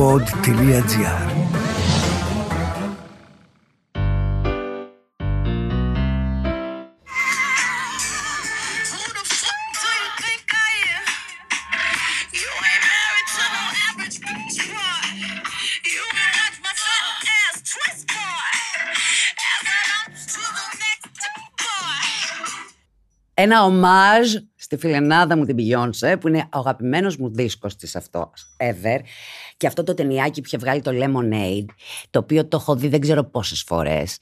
pod.gr Ένα ομάζ στη φιλενάδα μου την Beyoncé, που είναι ο αγαπημένος μου δίσκος της αυτός ever. Και αυτό το ταινιάκι που είχε βγάλει το Lemonade, το οποίο το έχω δει δεν ξέρω πόσες φορές.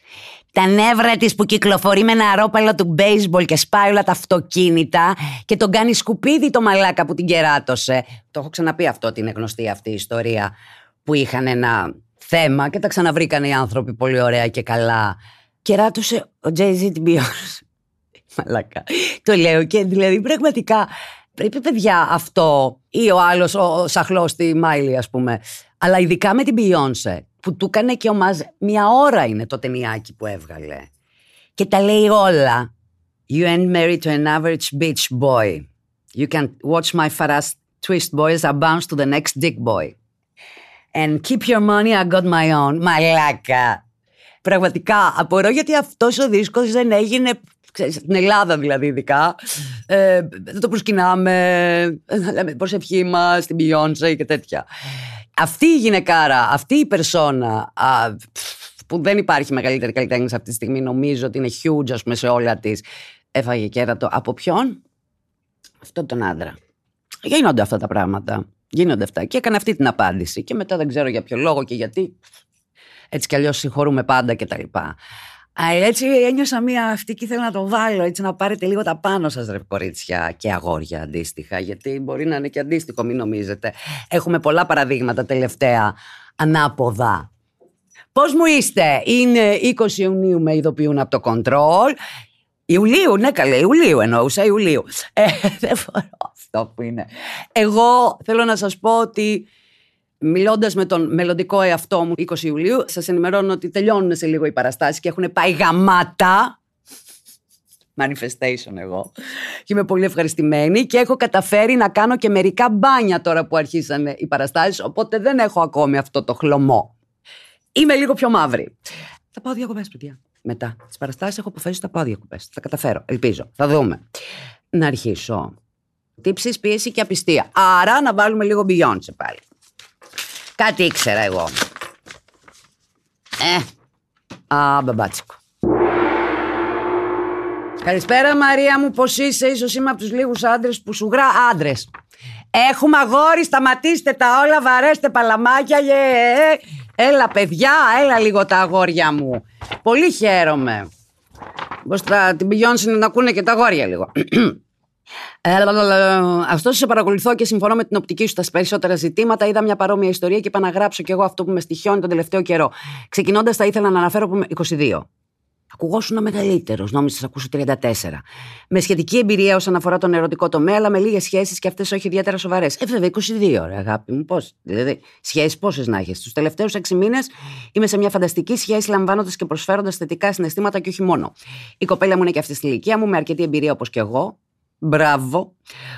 Τα νεύρα της που κυκλοφορεί με ένα αρόπαλο του baseball και σπάει όλα τα αυτοκίνητα και τον κάνει σκουπίδι το μαλάκα που την κεράτωσε. Το έχω ξαναπεί αυτό ότι είναι γνωστή αυτή η ιστορία που είχαν ένα θέμα και τα ξαναβρήκαν οι άνθρωποι πολύ ωραία και καλά. Κεράτωσε ο Jay-Z την Beyoncé. Μαλάκα. Το λέω και δηλαδή πραγματικά πρέπει παιδιά αυτό ή ο άλλος ο σαχλός στη Μάιλι ας πούμε. Αλλά ειδικά με την Beyoncé που του έκανε και ο Μαζ μια ώρα είναι το ταινιάκι που έβγαλε. Και τα λέει όλα. You ain't married to an average bitch boy. You can watch my fast twist boys I bounce to the next dick boy. And keep your money, I got my own. Μαλάκα. Πραγματικά απορώ γιατί αυτός ο δίσκος δεν έγινε ξέρεις, στην Ελλάδα δηλαδή ειδικά, ε, δεν το προσκυνάμε, λέμε προσευχή μας, την Beyoncé και τέτοια. Αυτή η γυναικάρα, αυτή η περσόνα, α, που δεν υπάρχει μεγαλύτερη καλλιτέχνης αυτή τη στιγμή, νομίζω ότι είναι huge ας πούμε, σε όλα της. Έφαγε κέρατο. Από ποιον; Αυτόν τον άντρα. Γίνονται αυτά τα πράγματα. Γίνονται αυτά. Και έκανε αυτή την απάντηση. Και μετά δεν ξέρω για ποιο λόγο και γιατί. Έτσι κι αλλιώς συγχωρούμε πάντα κτλ. Αλλά έτσι ένιωσα μία αυτή και ήθελα να το βάλω, έτσι να πάρετε λίγο τα πάνω σας ρε κορίτσια και αγόρια αντίστοιχα, γιατί μπορεί να είναι και αντίστοιχο, μην νομίζετε. Έχουμε πολλά παραδείγματα τελευταία ανάποδα. Πώς μου είστε, είναι 20 Ιουνίου με ειδοποιούν από το Control. Ιουλίου, ναι καλέ, Ιουλίου εννοούσα, Ιουλίου. Ε, δεν φορώ αυτό που είναι. Εγώ θέλω να σας πω ότι Μιλώντας με τον μελλοντικό εαυτό μου 20 Ιουλίου, σας ενημερώνω ότι τελειώνουν σε λίγο οι παραστάσεις και έχουν πάει γαμάτα. Manifestation εγώ. Και είμαι πολύ ευχαριστημένη και έχω καταφέρει να κάνω και μερικά μπάνια τώρα που αρχίσανε οι παραστάσεις. Οπότε δεν έχω ακόμη αυτό το χλωμό. Είμαι λίγο πιο μαύρη. Θα πάω διακοπές, παιδιά. Μετά τις παραστάσεις έχω αποφασίσει ότι θα πάω διακοπές. Θα καταφέρω. Ελπίζω. Θα δούμε. Να αρχίσω. Τύψεις, πίεση και απιστία. Άρα να βάλουμε λίγο Beyoncé πάλι. Κάτι ήξερα εγώ. Ε, α, μπαμπάτσικο. Καλησπέρα Μαρία μου, πώς είσαι, ίσως είμαι από τους λίγους άντρες που σου γρά άντρες. Έχουμε αγόρι, σταματήστε τα όλα, βαρέστε παλαμάκια, yeah. Έλα παιδιά, έλα λίγο τα αγόρια μου. Πολύ χαίρομαι. Πώς θα την πηγιώνσουν να ακούνε και τα αγόρια λίγο. Αυτό σε παρακολουθώ και συμφωνώ με την οπτική σου στα περισσότερα ζητήματα. Είδα μια παρόμοια ιστορία και είπα να γράψω κι εγώ αυτό που με στοιχιώνει τον τελευταίο καιρό. Ξεκινώντας, θα ήθελα να αναφέρω που είμαι 22. Ακουγόσουν μεγαλύτερος, νόμιζα να ακούσω 34. Με σχετική εμπειρία όσον αφορά τον ερωτικό τομέα, αλλά με λίγες σχέσεις και αυτές όχι ιδιαίτερα σοβαρές. Ε, βέβαια, 22, ρε αγάπη μου, πώς. Δηλαδή, σχέσεις πόσες να έχεις. Τους τελευταίους 6 μήνες είμαι σε μια φανταστική σχέση, λαμβάνοντας και προσφέροντας θετικά συναισθήματα και όχι μόνο. Η κοπέλα μου είναι και αυτή στη ηλικία μου, με αρκετή εμπειρία όπως και εγώ. Μπράβο.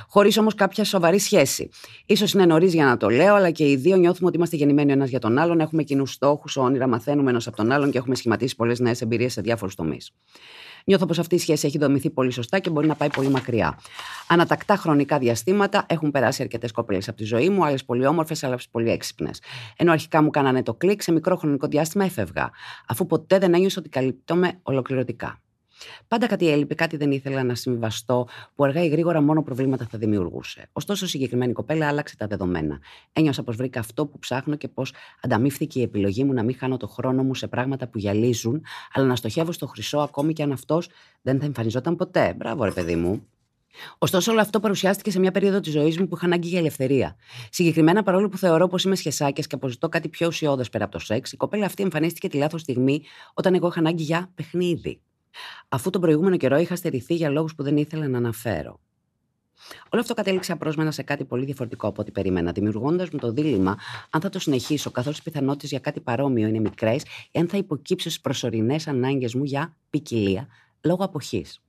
Χωρίς όμως κάποια σοβαρή σχέση. σω είναι νωρίς για να το λέω, αλλά και οι δύο νιώθουμε ότι είμαστε γεννημένοι ένας για τον άλλον, έχουμε κοινούς στόχους, όνειρα, μαθαίνουμε ένας από τον άλλον και έχουμε σχηματίσει πολλές νέες εμπειρίες σε διάφορους τομείς. Νιώθω πως αυτή η σχέση έχει δομηθεί πολύ σωστά και μπορεί να πάει πολύ μακριά. Ανατακτά χρονικά διαστήματα έχουν περάσει αρκετές κοπέλες από τη ζωή μου, άλλες πολύ όμορφες, άλλες πολύ έξυπνες. Ενώ αρχικά μου κάνανε το κλικ, σε μικρό χρονικό διάστημα έφευγα, αφού ποτέ δεν ένιωσα ότι καλύπτομαι ολοκληρωτικά. Πάντα κάτι έλειπε, κάτι δεν ήθελα να συμβιβαστώ, που αργά ή γρήγορα μόνο προβλήματα θα δημιουργούσε. Ωστόσο, η συγκεκριμένη κοπέλα άλλαξε τα δεδομένα. Ένιωσα πως βρήκα αυτό που ψάχνω και πως ανταμείφθηκε η επιλογή μου να μην χάνω το χρόνο μου σε πράγματα που γυαλίζουν, αλλά να στοχεύω στο χρυσό ακόμη και αν αυτός δεν θα εμφανιζόταν ποτέ. Μπράβο, ρε παιδί μου. Ωστόσο, όλο αυτό παρουσιάστηκε σε μια περίοδο της ζωής μου που είχα ανάγκη για ελευθερία. Συγκεκριμένα, παρόλο που θεωρώ πως είμαι σχεσάκιας και αποζητώ κάτι πιο ουσιώδες πέρα από το σεξ, η κοπέλα αυτή εμφανίστηκε τη λάθος στιγμή όταν εγώ είχα ανάγκη για παιχνίδι αφού τον προηγούμενο καιρό είχα στερηθεί για λόγους που δεν ήθελα να αναφέρω. Όλο αυτό κατέληξε απρόσμενα σε κάτι πολύ διαφορετικό από ό,τι περίμενα, δημιουργώντας μου το δίλημα αν θα το συνεχίσω, καθώς οι πιθανότητες για κάτι παρόμοιο είναι μικρές, ή αν θα υποκύψω στις προσωρινές ανάγκες μου για ποικιλία λόγω αποχής.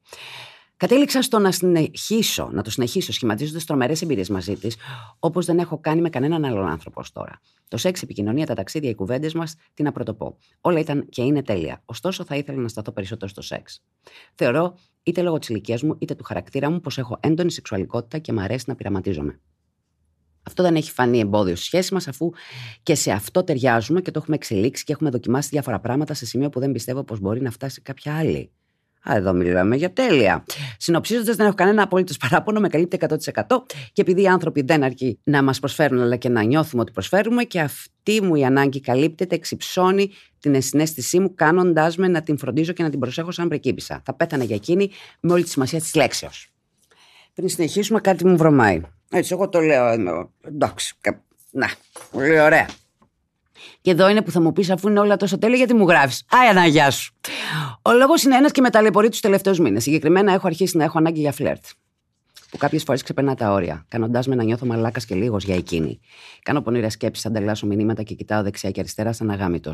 Κατέληξα στο να συνεχίσω, να το συνεχίσω σχηματίζοντας τρομερές εμπειρίες μαζί της, όπως δεν έχω κάνει με κανέναν άλλον άνθρωπος ως τώρα. Το σεξ, επικοινωνία, τα ταξίδια, οι κουβέντες μας, τι να πρωτοπώ. Όλα ήταν και είναι τέλεια. Ωστόσο, θα ήθελα να σταθώ περισσότερο στο σεξ. Θεωρώ, είτε λόγω της ηλικίας μου, είτε του χαρακτήρα μου, πως έχω έντονη σεξουαλικότητα και μου αρέσει να πειραματίζομαι. Αυτό δεν έχει φανεί εμπόδιο στη σχέση μας, αφού και σε αυτό ταιριάζουμε και το έχουμε εξελίξει και έχουμε δοκιμάσει διάφορα πράγματα σε σημείο που δεν πιστεύω πως μπορεί να φτάσει κάποια άλλη. Α, εδώ μιλάμε για τέλεια. Συνοψίζοντας, δεν έχω κανένα απολύτω παράπονο, με καλύπτει 100%. Και επειδή οι άνθρωποι δεν αρκεί να μας προσφέρουν, αλλά και να νιώθουμε ότι προσφέρουμε, και αυτή μου η ανάγκη καλύπτεται, εξυψώνει την ενσυναίσθησή μου, κάνοντάς με να την φροντίζω και να την προσέχω σαν πρεκύπησα. Θα πέθανε για εκείνη με όλη τη σημασία της λέξεως. Πριν συνεχίσουμε, κάτι μου βρωμάει. Έτσι, εγώ το λέω. Εντάξει. Να, πολύ ωραία. Και εδώ είναι που θα μου πεις, αφού είναι όλα τόσο τέλεια, γιατί μου γράφεις. Άι, να γεια σου. Ο λόγος είναι ένας και με ταλαιπωρεί τους τελευταίους μήνες. Συγκεκριμένα, έχω αρχίσει να έχω ανάγκη για φλερτ. Που κάποιες φορές ξεπερνά τα όρια, κάνοντάς με να νιώθω μαλάκας και λίγος για εκείνη. Κάνω πονηρές σκέψεις, ανταλλάσσω μηνύματα και κοιτάω δεξιά και αριστερά σαν αγάμητο.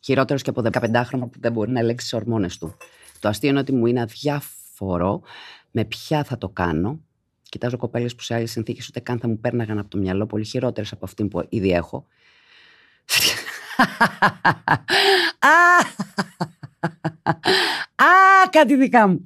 Χειρότερος και από 15χρονο που δεν μπορεί να ελέγξει τις ορμόνες του. Το αστείο είναι ότι μου είναι αδιάφορο με ποια θα το κάνω. Κοιτάζω κοπέλες που σε άλλες συνθήκες ούτε καν θα μου πέρναγαν από το μυαλό, πολύ χειρότερες από αυτή που ήδη έχω. Α, κάτι δικά μου.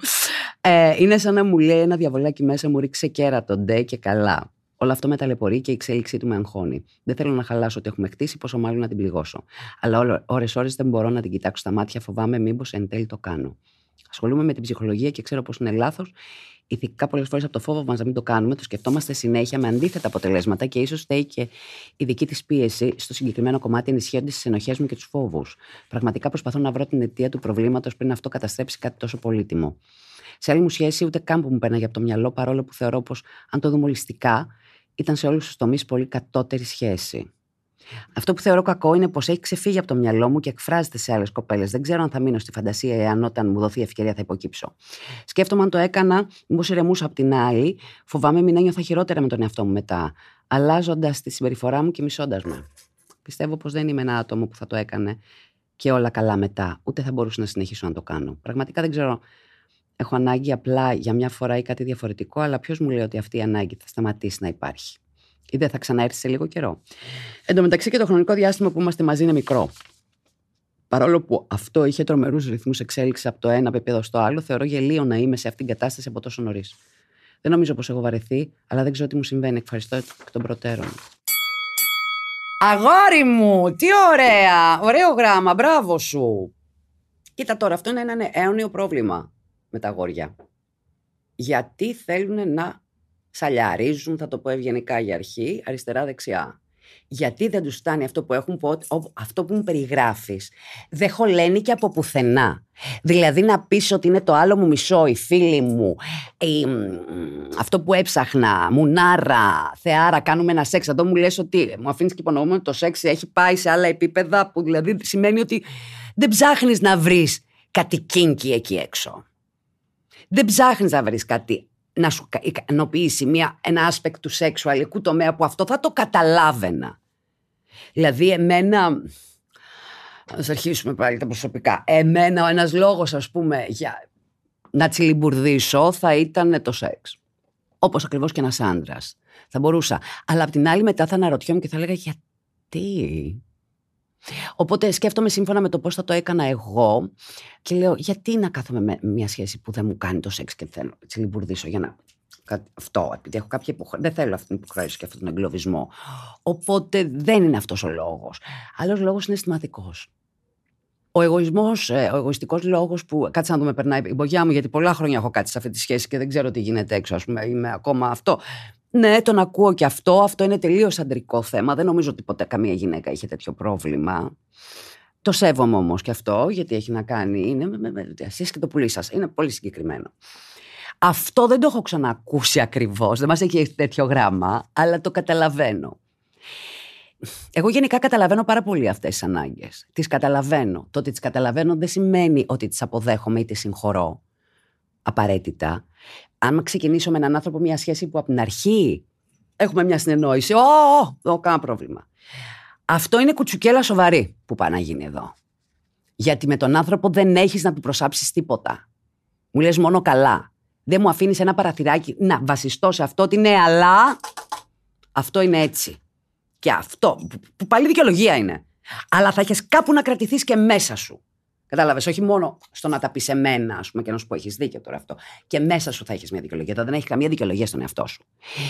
Ε, είναι σαν να μου λέει ένα διαβολάκι μέσα μου ρίξε κέρατο, ντε και καλά. Όλο αυτό με ταλαιπωρεί και η εξέλιξή του με αγχώνει. Δεν θέλω να χαλάσω ότι έχουμε χτίσει, πόσο μάλλον να την πληγώσω. Αλλά ώρε-ώρε δεν μπορώ να την κοιτάξω στα μάτια, φοβάμαι μήπως εν τέλει το κάνω. Ασχολούμαι με την ψυχολογία και ξέρω πως είναι λάθος ηθικά πολλές φορές από το φόβο μας να μην το κάνουμε, το σκεφτόμαστε συνέχεια με αντίθετα αποτελέσματα και ίσως φταίει και η δική της πίεση στο συγκεκριμένο κομμάτι ενισχύοντας τις ενοχές μου και τους φόβους. Πραγματικά προσπαθώ να βρω την αιτία του προβλήματος πριν αυτό καταστρέψει κάτι τόσο πολύτιμο. Σε άλλη μου σχέση, ούτε καν που μου πέρναγε από το μυαλό, παρόλο που θεωρώ πως, αν το δούμε ολιστικά, ήταν σε όλους τους τομείς πολύ κατώτερη σχέση. Αυτό που θεωρώ κακό είναι πως έχει ξεφύγει από το μυαλό μου και εκφράζεται σε άλλες κοπέλες. Δεν ξέρω αν θα μείνω στη φαντασία εάν όταν μου δοθεί ευκαιρία θα υποκύψω. Σκέφτομαι αν το έκανα, μήπως ηρεμούσα από την άλλη. Φοβάμαι μην ένιωθα χειρότερα με τον εαυτό μου μετά. Αλλάζοντας τη συμπεριφορά μου και μισώντας με. Πιστεύω πως δεν είμαι ένα άτομο που θα το έκανε και όλα καλά μετά. Ούτε θα μπορούσα να συνεχίσω να το κάνω. Πραγματικά δεν ξέρω. Έχω ανάγκη απλά για μια φορά ή κάτι διαφορετικό, αλλά ποιος μου λέει ότι αυτή η ανάγκη θα σταματήσει να υπάρχει; Ή δεν θα ξαναέρθει σε λίγο καιρό. Εν τω μεταξύ και το χρονικό διάστημα που είμαστε μαζί είναι μικρό. Παρόλο που αυτό είχε τρομερούς ρυθμούς εξέλιξης από το ένα επίπεδο στο άλλο, θεωρώ γελίο να είμαι σε αυτήν την κατάσταση από τόσο νωρίς. Δεν νομίζω πως έχω βαρεθεί, αλλά δεν ξέρω τι μου συμβαίνει. Ευχαριστώ εκ των προτέρων. Αγόρι μου, τι ωραία! Ωραίο γράμμα, μπράβο σου! Κοίτα τώρα, αυτό είναι ένα αιώνιο πρόβλημα με τα αγόρια. Γιατί θέλουν να σαλιαρίζουν, θα το πω ευγενικά για αρχή, αριστερά-δεξιά. Γιατί δεν τους φτάνει αυτό που έχουν, αυτό που μου περιγράφεις, δεν χωλένει και από πουθενά. Δηλαδή να πεις ότι είναι το άλλο μου μισό, η φίλη μου, αυτό που έψαχνα, μουνάρα, θεάρα, κάνουμε ένα σεξ. Εδώ μου λες ότι μου αφήνεις και υπονοούμε ότι το σεξ έχει πάει σε άλλα επίπεδα που δηλαδή σημαίνει ότι δεν ψάχνεις να βρεις κάτι κίνκι εκεί έξω. Δεν ψάχνεις να βρεις κάτι να σου ικανοποιήσει μια, ένα aspect του σεξουαλικού τομέα που αυτό θα το καταλάβαινα. Δηλαδή εμένα, ας αρχίσουμε πάλι τα προσωπικά, εμένα ο ένας λόγος ας πούμε για να τσιλιμπουρδίσω θα ήταν το σεξ. Όπως ακριβώς και ένας άντρας. Θα μπορούσα. Αλλά απ' την άλλη μετά θα αναρωτιόμουν και θα έλεγα γιατί; Οπότε σκέφτομαι σύμφωνα με το πώς θα το έκανα εγώ και λέω γιατί να κάθομαι με μια σχέση που δεν μου κάνει το σεξ και θέλω να λιμπουρδίσω για να αυτό, επειδή έχω κάποια υποχρέωση. Δεν θέλω αυτή την υποχρέωση και αυτόν τον εγκλωβισμό. Οπότε δεν είναι αυτός ο λόγος. Άλλος λόγος είναι αισθηματικός. Ο εγωισμός, ε, ο εγωιστικός λόγος που. Κάτσε να δούμε, περνάει η μπογιά μου, γιατί πολλά χρόνια έχω κάτι σε αυτή τη σχέση και δεν ξέρω τι γίνεται έξω. Α πούμε, είμαι ακόμα αυτό. Ναι, τον ακούω και αυτό. Αυτό είναι τελείως αντρικό θέμα. Δεν νομίζω ότι ποτέ καμία γυναίκα είχε τέτοιο πρόβλημα. Το σέβομαι όμως και αυτό, γιατί έχει να κάνει. Είναι με, με, εσείς και το πουλί σας. Είναι πολύ συγκεκριμένο. Αυτό δεν το έχω ξανακούσει ακριβώς. Δεν μας έχει τέτοιο γράμμα, αλλά το καταλαβαίνω. Εγώ γενικά καταλαβαίνω πάρα πολύ αυτές τις ανάγκες. Τις καταλαβαίνω. Το ότι τις καταλαβαίνω δεν σημαίνει ότι τις αποδέχομαι ή τις συγχωρώ απαραίτητα αν ξεκινήσω με έναν άνθρωπο μια σχέση που από την αρχή έχουμε μια συνεννόηση, Ω, δεν κανένα πρόβλημα. Αυτό είναι κουτσουκέλα σοβαρή που πάει να γίνει εδώ. Γιατί με τον άνθρωπο δεν έχεις να του προσάψεις τίποτα. Μου λες μόνο καλά. Δεν μου αφήνεις ένα παραθυράκι να βασιστώ σε αυτό ότι ναι, αλλά αυτό είναι έτσι. Και αυτό, που πάλι δικαιολογία είναι. Αλλά θα έχεις κάπου να κρατηθείς και μέσα σου. Κατάλαβες, όχι μόνο στο να τα πεις σε μένα, ας πούμε, και να σου πω: Έχεις δίκιο τώρα αυτό. Και μέσα σου θα έχεις μια δικαιολογία. Εδώ δεν έχει καμία δικαιολογία στον εαυτό σου.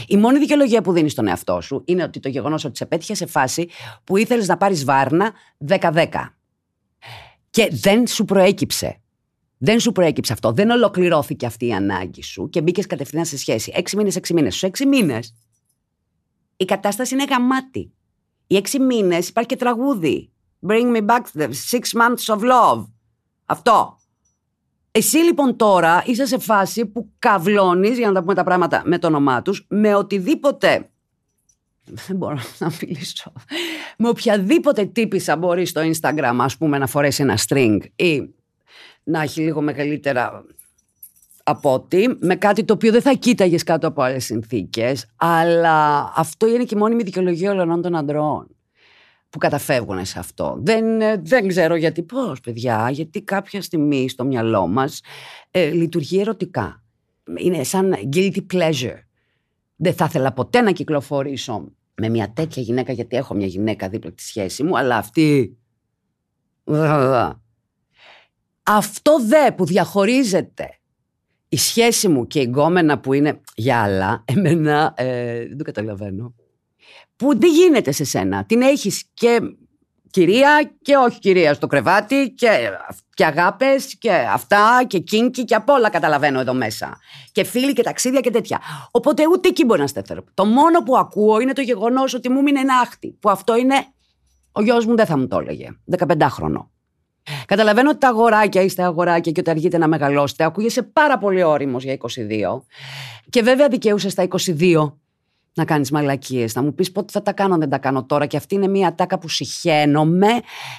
Η μόνη δικαιολογία που δίνεις στον εαυτό σου είναι ότι το γεγονός ότι σε πέτυχε σε φάση που ήθελες να πάρεις βάρνα 10-10. Και δεν σου προέκυψε. Δεν σου προέκυψε αυτό. Δεν ολοκληρώθηκε αυτή η ανάγκη σου και μπήκες κατευθείαν σε σχέση. Έξι μήνες, έξι μήνες. Στους έξι μήνες η κατάσταση είναι γαμάτη. Οι έξι μήνες υπάρχει και τραγούδι. Bring me back the six months of love. Αυτό. Εσύ λοιπόν τώρα είσαι σε φάση που καυλώνει, για να τα πούμε τα πράγματα με το όνομά τους, με οτιδήποτε. Δεν μπορώ να μιλήσω. Με οποιαδήποτε τύπησα μπορεί στο Instagram, ας πούμε, να φορέσει ένα string ή να έχει λίγο μεγαλύτερα από ότι με κάτι το οποίο δεν θα κοίταγες κάτω από άλλες συνθήκες, αλλά αυτό είναι και η μόνιμη δικαιολογία όλων των αντρών που καταφεύγουν σε αυτό. Δεν, ε, δεν ξέρω γιατί πώς, παιδιά, γιατί κάποια στιγμή στο μυαλό μας ε, λειτουργεί ερωτικά. Είναι σαν guilty pleasure. Δεν θα ήθελα ποτέ να κυκλοφορήσω με μια τέτοια γυναίκα, γιατί έχω μια γυναίκα δίπλα τη σχέση μου, αλλά αυτή. Αυτό δε που διαχωρίζεται η σχέση μου και η γκόμενα που είναι για άλλα, εμένα ε, δεν το καταλαβαίνω. Που τι γίνεται σε σένα. Την έχεις και κυρία και όχι κυρία στο κρεβάτι και, και αγάπες και αυτά και κίνκι και απ' όλα καταλαβαίνω εδώ μέσα. Και φίλοι και ταξίδια και τέτοια. Οπότε ούτε εκεί μπορεί να στέφερω. Το μόνο που ακούω είναι το γεγονός ότι μου είναι ένα άχτη. Που αυτό είναι, ο γιος μου δεν θα μου το έλεγε. 15 χρονό. Καταλαβαίνω ότι τα αγοράκια είστε αγοράκια και ότι αργείτε να μεγαλώσετε. Ακούγεσαι πάρα πολύ όριμος για 22. Και βέβαια δικαιούσες στα 22 να κάνεις μαλακίες. Να μου πεις πότε θα τα κάνω, δεν τα κάνω τώρα. Και αυτή είναι μια ατάκα που συχαίνομαι,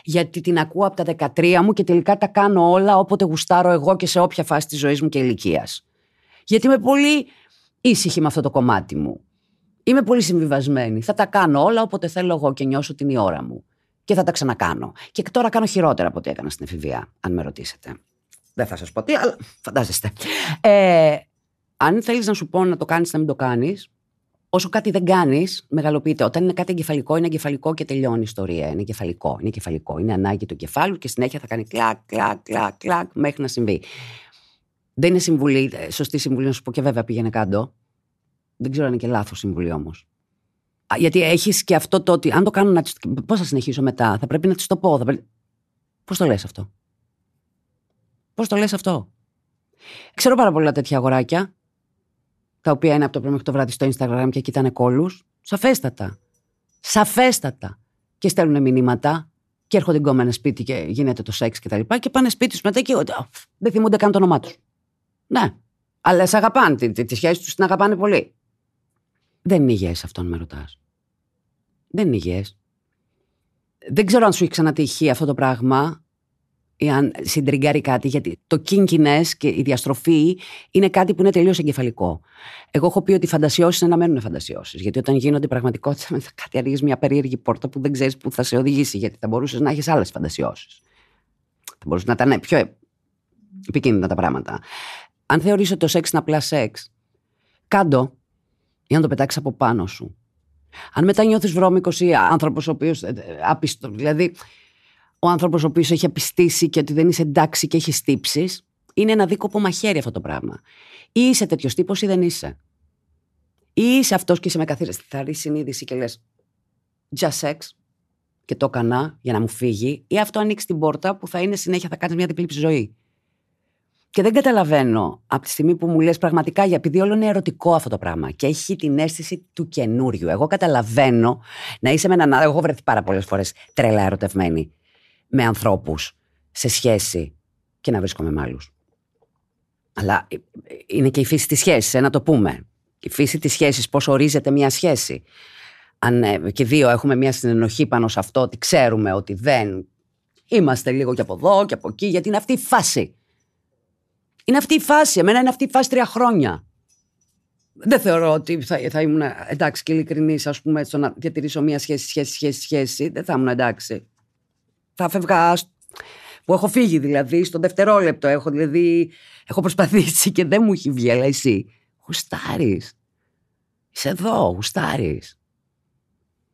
γιατί την ακούω από τα 13 μου και τελικά τα κάνω όλα όποτε γουστάρω εγώ και σε όποια φάση της ζωής μου και ηλικίας. Γιατί είμαι πολύ ήσυχη με αυτό το κομμάτι μου. Είμαι πολύ συμβιβασμένη. Θα τα κάνω όλα όποτε θέλω εγώ και νιώσω την η ώρα μου και θα τα ξανακάνω. Και τώρα κάνω χειρότερα από ό,τι έκανα στην εφηβεία, αν με ρωτήσετε. Δεν θα σας πω τι, αλλά φαντάζεστε. Ε, αν θέλεις να σου πω να το κάνεις, να μην το κάνεις, όσο κάτι δεν κάνεις, μεγαλοποιείται. Όταν είναι κάτι εγκεφαλικό, είναι εγκεφαλικό και τελειώνει η ιστορία. Είναι εγκεφαλικό. Είναι εγκεφαλικό. Είναι ανάγκη του κεφάλου και συνέχεια θα κάνει κλακ, κλακ, κλακ, κλακ μέχρι να συμβεί. Δεν είναι συμβουλή, ε, σωστή συμβουλή να σου πω και βέβαια πήγαινε κάτω. Δεν ξέρω αν είναι και λάθος συμβουλή όμως. Γιατί έχεις και αυτό το ότι αν το κάνω να Πώς θα συνεχίσω μετά, θα πρέπει να τη το πω. Πρέπει... Πώς το λες αυτό; Πώς το λες αυτό; Ξέρω πάρα πολλά τέτοια αγοράκια, τα οποία είναι από το πρωί μέχρι το βράδυ στο Instagram και κοιτάνε κόλους. Σαφέστατα. Σαφέστατα. Και στέλνουν μηνύματα και έρχονται γκόμενες σπίτι και γίνεται το σεξ και τα λοιπά και πάνε σπίτι τους μετά και δεν θυμούνται καν το όνομά τους. Ναι. Αλλά σε αγαπάνε. Τη, τη σχέση τους την αγαπάνε πολύ. Δεν είναι υγιές αυτό, με ρωτάς. Δεν είναι υγιές. Δεν ξέρω αν σου έχει ξανατύχει αυτό το πράγμα ή αν συντριγκάρει κάτι, γιατί το κίνκινε και η διαστροφή είναι κάτι που είναι τελείως εγκεφαλικό. Εγώ έχω πει ότι οι φαντασιώσεις είναι να μένουν φαντασιώσεις. Γιατί όταν γίνονται πραγματικότητα, μετά κάτι ανοίγει μια περίεργη πόρτα που δεν ξέρεις που θα σε οδηγήσει. Γιατί θα μπορούσες να έχεις άλλες φαντασιώσεις. Θα μπορούσες να ήταν πιο επικίνδυνα τα πράγματα. Αν θεωρήσει ότι το σεξ είναι απλά σεξ, κάντο ή να το πετάξεις από πάνω σου. Αν μετά νιώθεις βρώμικος ή άνθρωπος ο οποίος. Ε, ε, άπιστο, δηλαδή ο άνθρωπος ο οποίος έχει απιστήσει και ότι δεν είσαι εντάξει και έχεις τύψεις, είναι ένα δίκοπο μαχαίρι αυτό το πράγμα. Ή είσαι τέτοιος τύπος ή δεν είσαι. Ή είσαι αυτός και είσαι με καθαρή συνείδηση και λες just sex και το έκανα για να μου φύγει, ή αυτό ανοίξει την πόρτα που θα είναι συνέχεια, θα κάνεις μια διπλή ζωή. Και δεν καταλαβαίνω από τη στιγμή που μου λες πραγματικά, για επειδή όλο είναι ερωτικό αυτό το πράγμα και έχει την αίσθηση του καινούριου. Εγώ καταλαβαίνω να είσαι με έναν άλλο. Εγώ βρεθεί πάρα πολλές φορές τρελά ερωτευμένη με ανθρώπους σε σχέση και να βρίσκομαι με άλλους. Αλλά ε, είναι και η φύση της σχέσης, να το πούμε. Η φύση της σχέσης, πώς ορίζεται μια σχέση. Αν ε, και δύο έχουμε μια συνενοχή πάνω σε αυτό, ότι ξέρουμε ότι δεν είμαστε λίγο και από εδώ και από εκεί, γιατί είναι αυτή η φάση. Είναι αυτή η φάση. Εμένα είναι αυτή η φάση τρία χρόνια. Δεν θεωρώ ότι θα, θα ήμουν εντάξει και ειλικρινής, ας πούμε, στο να διατηρήσω μία σχέση, σχέση, σχέση, σχέση. Δεν θα ήμουν εντάξει. Θα φεύγα Που έχω φύγει δηλαδή, στο δευτερόλεπτο έχω, δηλαδή, έχω προσπαθήσει και δεν μου έχει βγει, αλλά εσύ γουστάρεις. Είσαι εδώ, γουστάρεις.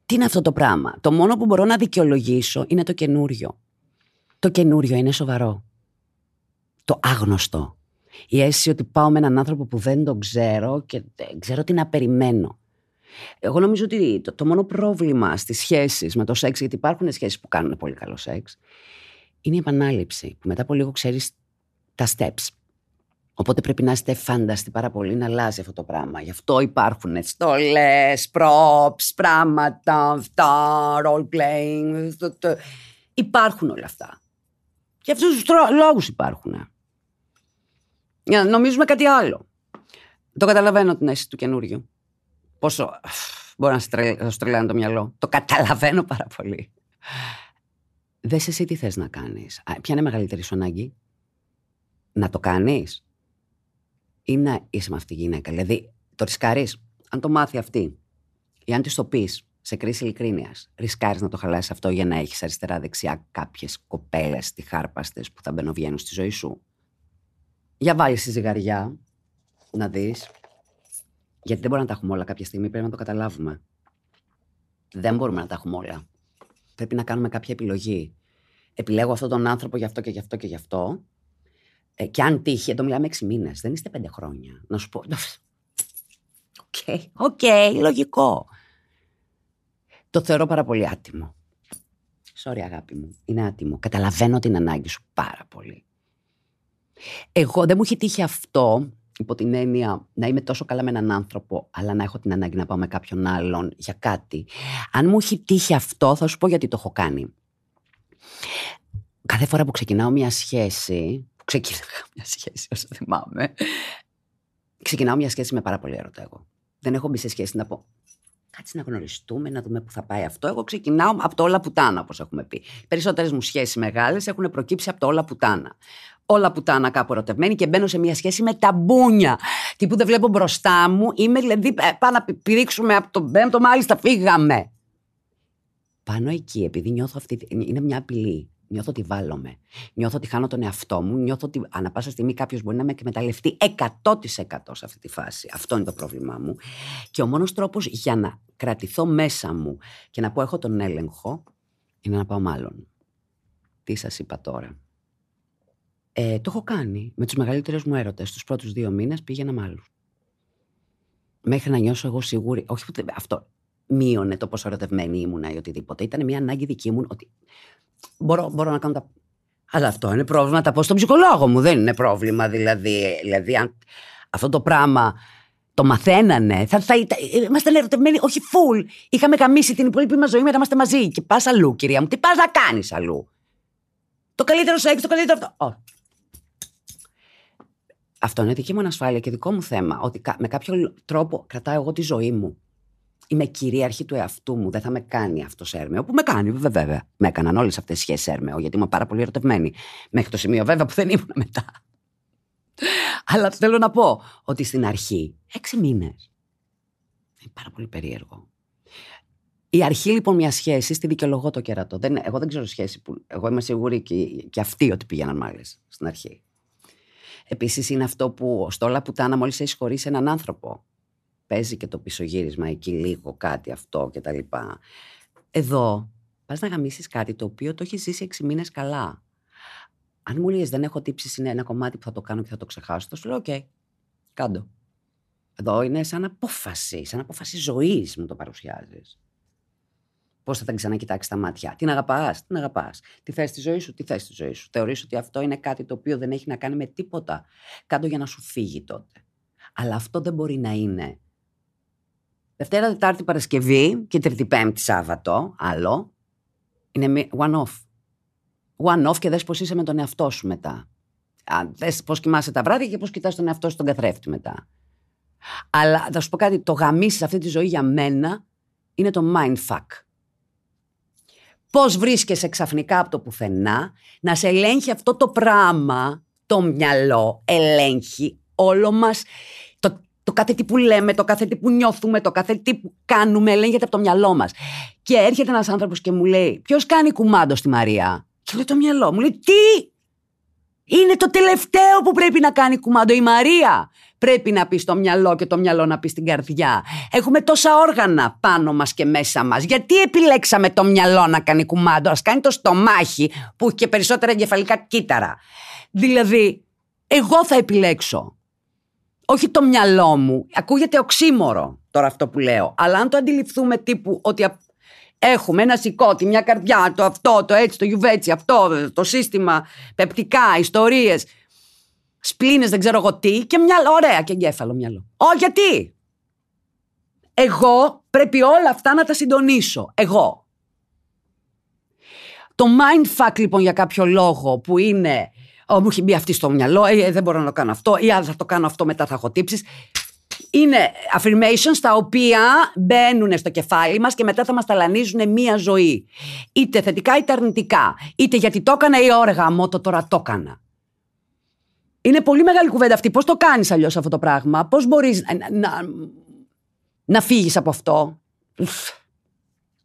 Τι είναι αυτό το πράγμα; Το μόνο που μπορώ να δικαιολογήσω είναι το καινούριο. Το καινούριο είναι σοβαρό. Το άγνωστο. Η αίσθηση ότι πάω με έναν άνθρωπο που δεν τον ξέρω και δεν ξέρω τι να περιμένω. Εγώ νομίζω ότι το, το μόνο πρόβλημα στις σχέσεις με το σεξ, γιατί υπάρχουν σχέσεις που κάνουν πολύ καλό σεξ, είναι η επανάληψη. Που μετά από λίγο ξέρεις τα steps. Οπότε πρέπει να είστε φάνταστοι πάρα πολύ να αλλάζει αυτό το πράγμα. Γι' αυτό υπάρχουν στολές, props, πράγματα, αυτά, role playing. Υπάρχουν όλα αυτά. Και αυτούς τους λόγους υπάρχουν. Για να νομίζουμε κάτι άλλο. Το καταλαβαίνω την αίσθηση του καινούριου. Πόσο μπορεί να σου τρελάνει το μυαλό. Το καταλαβαίνω πάρα πολύ. Δες εσύ τι θες να κάνεις. Ποια είναι η μεγαλύτερη σου ανάγκη; Να το κάνεις; Ή να είσαι με αυτή τη γυναίκα; Δηλαδή, το ρισκάρεις, αν το μάθει αυτή, ή αν της το πεις σε κρίση ειλικρίνειας, ρισκάρεις να το χαλάσεις αυτό για να έχεις αριστερά-δεξιά κάποιες κοπέλες τυχάρπαστες που θα μπαινοβγαίνουν στη ζωή σου; Για βάλεις τη ζυγαριά να δεις. Γιατί δεν μπορούμε να τα έχουμε όλα κάποια στιγμή, πρέπει να το καταλάβουμε. Δεν μπορούμε να τα έχουμε όλα. Πρέπει να κάνουμε κάποια επιλογή. Επιλέγω αυτόν τον άνθρωπο γι' αυτό και γι' αυτό και γι' αυτό ε, και αν τύχει, εδώ μιλάμε έξι μήνες, δεν είστε πέντε χρόνια. Να σου πω. OK, OK, λογικό. Το θεωρώ πάρα πολύ άτιμο. Sorry, αγάπη μου. Είναι άτιμο. Καταλαβαίνω την ανάγκη σου πάρα πολύ. Εγώ δεν μου έχει τύχει αυτό υπό την έννοια να είμαι τόσο καλά με έναν άνθρωπο, αλλά να έχω την ανάγκη να πάω με κάποιον άλλον για κάτι. Αν μου έχει τύχει αυτό, θα σου πω γιατί το έχω κάνει. Κάθε φορά που ξεκινάω μια σχέση, ξεκινάω μια σχέση, όσο θυμάμαι. Ξεκινάω μια σχέση με πάρα πολύ έρωτα εγώ. Δεν έχω μπει σε σχέση να πω. Κάτσε να γνωριστούμε, να δούμε πού θα πάει αυτό. Εγώ ξεκινάω από το όλα πουτάνα, όπως έχουμε πει. Περισσότερες μου σχέσεις μεγάλες έχουν προκύψει από το όλα πουτάνα. Όλα πουτάνα κάπου ερωτευμένη και μπαίνω σε μια σχέση με ταμπούνια. Τι που δεν βλέπω μπροστά μου. Είμαι δηλαδή, ε, πάμε να πηδήξουμε από τον πέμπτο, μάλιστα φύγαμε. Πάνω εκεί, επειδή νιώθω αυτή. Είναι μια απειλή. Νιώθω ότι βάλλομαι. Νιώθω ότι χάνω τον εαυτό μου. Νιώθω ότι ανά πάσα στιγμή κάποιος μπορεί να με εκμεταλλευτεί 100% σε αυτή τη φάση. Αυτό είναι το πρόβλημά μου. Και ο μόνος τρόπος για να κρατηθώ μέσα μου και να πω έχω τον έλεγχο είναι να πάω μάλλον. Τι σας είπα τώρα. Ε, το έχω κάνει. Με τους μεγαλύτερους μου έρωτες. Τους πρώτους δύο μήνες πήγαινα με άλλους. Μέχρι να νιώσω εγώ σίγουρη. Όχι αυτό μείωνε το πόσο ερωτευμένη ήμουνα ή οτιδήποτε. Ήταν μια ανάγκη δική μου ότι μπορώ, μπορώ να κάνω τα. Αλλά αυτό είναι πρόβλημα. Τα πω στον ψυχολόγο μου. Δεν είναι πρόβλημα. Δηλαδή, δηλαδή αν αυτό το πράγμα το μαθαίνανε. Θα, θα, ήμασταν ερωτευμένοι, όχι full. Είχαμε καμίσει την υπόλοιπη μας ζωή, μετά είμαστε μαζί. Και πας αλλού, κυρία μου. Τι πας να κάνεις αλλού; Το καλύτερο σεξ, το καλύτερο αυτό. Αυτό είναι δική μου ανασφάλεια και δικό μου θέμα. Ότι με κάποιο τρόπο κρατάω εγώ τη ζωή μου είμαι κυρίαρχη του εαυτού μου. Δεν θα με κάνει αυτός έρμεο. Που με κάνει, βέβαια. βέβαια. Με έκαναν όλες αυτές τι σχέσεις έρμεο, γιατί είμαι πάρα πολύ ερωτευμένη. Μέχρι το σημείο, βέβαια, που δεν ήμουν μετά. Αλλά θέλω να πω ότι στην αρχή, έξι μήνες. Είναι πάρα πολύ περίεργο. Η αρχή λοιπόν μιας σχέσης τη δικαιολογώ το κερατό. Δεν, εγώ δεν ξέρω σχέση που. Εγώ είμαι σίγουρη και, και αυτοί ότι πήγαιναν μάλιστα στην αρχή. Επίσης είναι αυτό που στο όλα πουτάνα μόλις έχεις χωρίσει έναν άνθρωπο παίζει και το πισωγύρισμα εκεί λίγο κάτι αυτό και τα λοιπά. Εδώ πας να γαμήσεις κάτι το οποίο το έχεις ζήσει έξι μήνες καλά. Αν μου λες δεν έχω τύψεις είναι ένα κομμάτι που θα το κάνω και θα το ξεχάσω, θα σου λέω OK, okay, κάντο. Εδώ είναι σαν απόφαση, σαν απόφαση ζωής μου το παρουσιάζεις. Πώς θα τα ξανακοιτάξεις τα μάτια. Την αγαπάς, την αγαπάς. Τι θες στη ζωή σου, τι θες στη ζωή σου. Θεωρείς ότι αυτό είναι κάτι το οποίο δεν έχει να κάνει με τίποτα. Κάντο για να σου φύγει τότε. Αλλά αυτό δεν μπορεί να είναι Δευτέρα, Τετάρτη, Παρασκευή και Τρίτη, Πέμπτη, Σάββατο, άλλο. Είναι one-off. One-off και δες πώς είσαι με τον εαυτό σου μετά. Δες πώς κοιμάσαι τα βράδια και πώς κοιτάς τον εαυτό σου τον καθρέφτη μετά. Αλλά θα σου πω κάτι, το γαμίσει αυτή τη ζωή για μένα είναι το mindfuck. Πώς βρίσκεσαι ξαφνικά από το πουθενά να σε ελέγχει αυτό το πράγμα, το μυαλό ελέγχει όλο μας το κάθε τι που λέμε, το κάθε τι που νιώθουμε, το κάθε τι που κάνουμε ελέγχεται από το μυαλό μας. Και έρχεται ένας άνθρωπος και μου λέει: Ποιος κάνει κουμάντο στη Μαρία; Και λέω το μυαλό μου, λέει τι! Είναι το τελευταίο που πρέπει να κάνει κουμάντο η Μαρία. Πρέπει να πει στο μυαλό και το μυαλό να πει στην καρδιά. Έχουμε τόσα όργανα πάνω μας και μέσα μας. Γιατί επιλέξαμε το μυαλό να κάνει κουμάντο; Ας κάνει το στομάχι που έχει και περισσότερα εγκεφαλικά κύτταρα. Δηλαδή, εγώ θα επιλέξω. Όχι το μυαλό μου. Ακούγεται οξύμορο τώρα αυτό που λέω. Αλλά αν το αντιληφθούμε τύπου ότι έχουμε ένα σηκώτη, μια καρδιά, το αυτό, το έτσι, το γιουβέτσι, αυτό, το σύστημα, πεπτικά, ιστορίες, σπλήνες, δεν ξέρω εγώ τι και μυαλό, ωραία και εγκέφαλο μυαλό. Ω, γιατί; Εγώ πρέπει όλα αυτά να τα συντονίσω. Εγώ. Το mindfuck λοιπόν για κάποιο λόγο που είναι Ω, μου έχει μπει αυτή στο μυαλό, ε, δεν μπορώ να το κάνω αυτό, ή αν θα το κάνω αυτό μετά θα έχω τύψεις είναι affirmations τα οποία μπαίνουν στο κεφάλι μας και μετά θα μας ταλανίζουν μία ζωή. Είτε θετικά είτε αρνητικά. Είτε γιατί το έκανα ή όρεγα μου το τώρα το έκανα. Είναι πολύ μεγάλη κουβέντα αυτή. Πώς το κάνεις αλλιώς αυτό το πράγμα; Πώς μπορείς να, να, να φύγεις από αυτό;